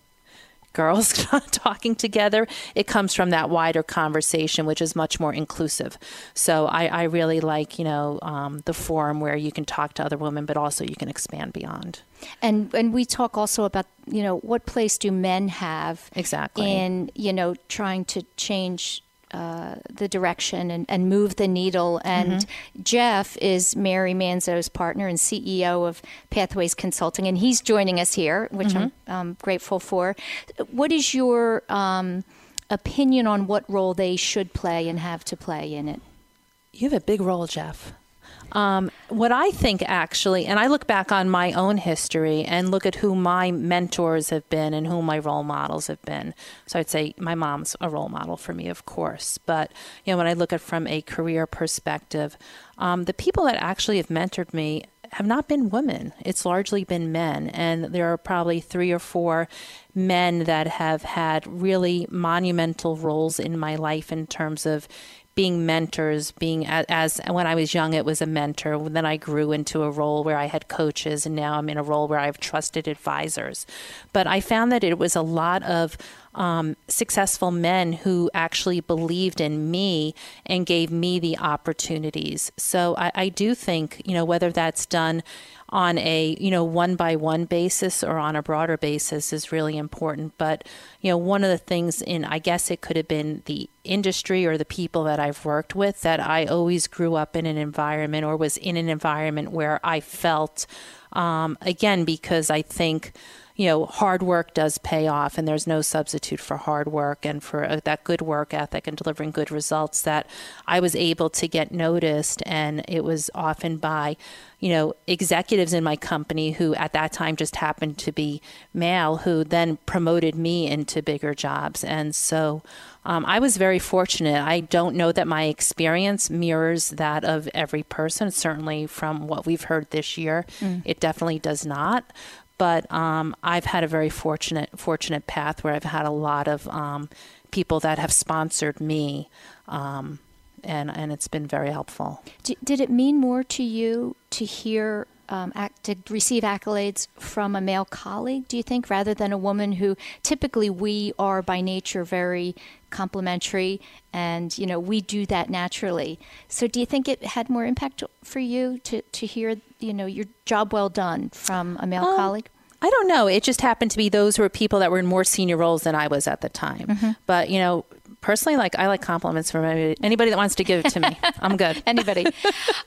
girls (laughs) talking together. It comes from that wider conversation, which is much more inclusive. So I, I really like, you know, um, the forum where you can talk to other women, but also you can expand beyond. And and we talk also about you know what place do men have exactly in you know trying to change uh, the direction and, and move the needle. And mm-hmm. Jeff is Mary Manzo's partner and CEO of Pathways Consulting, and he's joining us here, which mm-hmm. I'm um, grateful for. What is your um, opinion on what role they should play and have to play in it? You have a big role, Jeff. Um, what I think actually, and I look back on my own history and look at who my mentors have been and who my role models have been. So I'd say my mom's a role model for me, of course. But you know, when I look at from a career perspective, um, the people that actually have mentored me have not been women. It's largely been men. And there are probably three or four men that have had really monumental roles in my life in terms of being mentors, being as, when I was young, it was a mentor. Then I grew into a role where I had coaches, and now I'm in a role where I have trusted advisors. But I found that it was a lot of um, successful men who actually believed in me and gave me the opportunities. So I, I do think, you know, whether that's done on a you know one by one basis or on a broader basis is really important. But you know one of the things in i guess it could have been the industry or the people that i've worked with that i always grew up in an environment or was in an environment where i felt um, again because i think you know, hard work does pay off, and there's no substitute for hard work and for uh, that good work ethic and delivering good results. That I was able to get noticed, and it was often by, you know, executives in my company who at that time just happened to be male, who then promoted me into bigger jobs, and so. Um, I was very fortunate. I don't know that my experience mirrors that of every person. Certainly, from what we've heard this year, mm. it definitely does not but um, I've had a very fortunate fortunate path where I've had a lot of um, people that have sponsored me, um, and and it's been very helpful. Did it mean more to you to hear? Um, act, to receive accolades from a male colleague, do you think, rather than a woman who typically we are by nature very complimentary and you know we do that naturally so do you think it had more impact for you to, to hear you know your job well done from a male um, colleague I don't know. It just happened to be those who were people that were in more senior roles than I was at the time. Mm-hmm. But you know, personally, like I like compliments from anybody that wants to give it to me. (laughs) I'm good. anybody.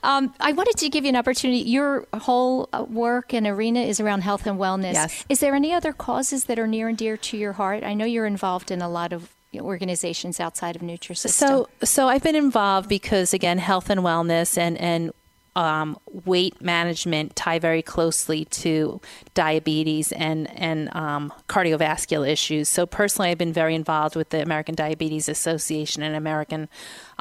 Um, I wanted to give you an opportunity. Your whole uh, work and arena is around health and wellness. Yes. Is there any other causes that are near and dear to your heart? I know you're involved in a lot of organizations outside of Nutrisystem. So, so I've been involved because again, health and wellness and and um, weight management tie very closely to diabetes and and um, cardiovascular issues. So personally, I've been very involved with the American Diabetes Association and American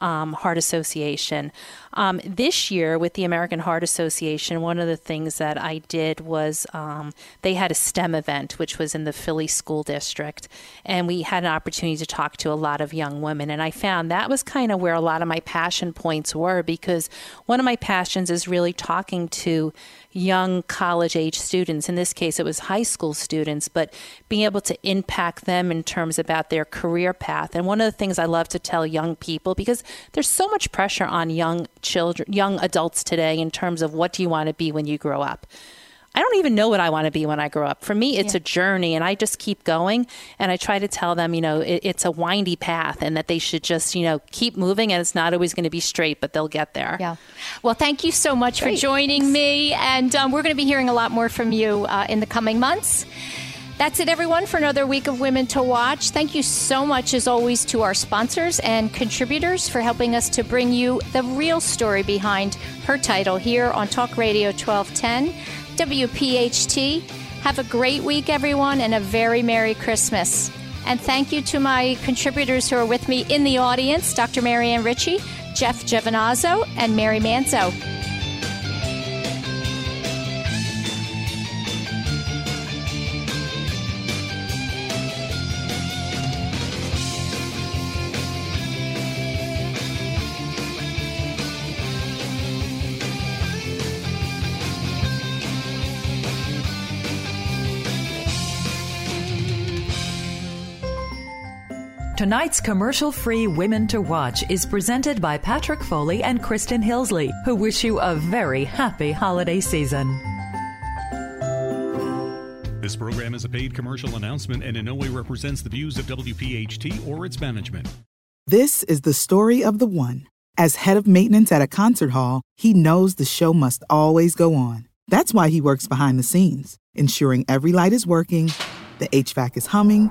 um, Heart Association. Um, this year, with the American Heart Association, one of the things that I did was um, they had a STEM event, which was in the Philly School District, and we had an opportunity to talk to a lot of young women. And I found that was kind of where a lot of my passion points were because one of my passions is really talking to young college age students. In this case, it was high school students, but being able to impact them in terms about their career path. And one of the things I love to tell young people, because there's so much pressure on young children, young adults today in terms of what do you want to be when you grow up. I don't even know what I want to be when I grow up. For me, it's yeah. a journey, and I just keep going. And I try to tell them, you know, it, it's a windy path, and that they should just, you know, keep moving. And it's not always going to be straight, but they'll get there. Yeah. Well, thank you so much Great. for joining me, and um, we're going to be hearing a lot more from you uh, in the coming months. That's it, everyone, for another week of Women to Watch. Thank you so much, as always, to our sponsors and contributors for helping us to bring you the real story behind her title here on Talk Radio 1210. WPHT. Have a great week, everyone, and a very Merry Christmas. And thank you to my contributors who are with me in the audience Dr. Marianne Ritchie, Jeff Giovinazzo, and Mary Manzo. Tonight's commercial free Women to Watch is presented by Patrick Foley and Kristen Hillsley, who wish you a very happy holiday season. This program is a paid commercial announcement and in no way represents the views of WPHT or its management. This is the story of the one. As head of maintenance at a concert hall, he knows the show must always go on. That's why he works behind the scenes, ensuring every light is working, the HVAC is humming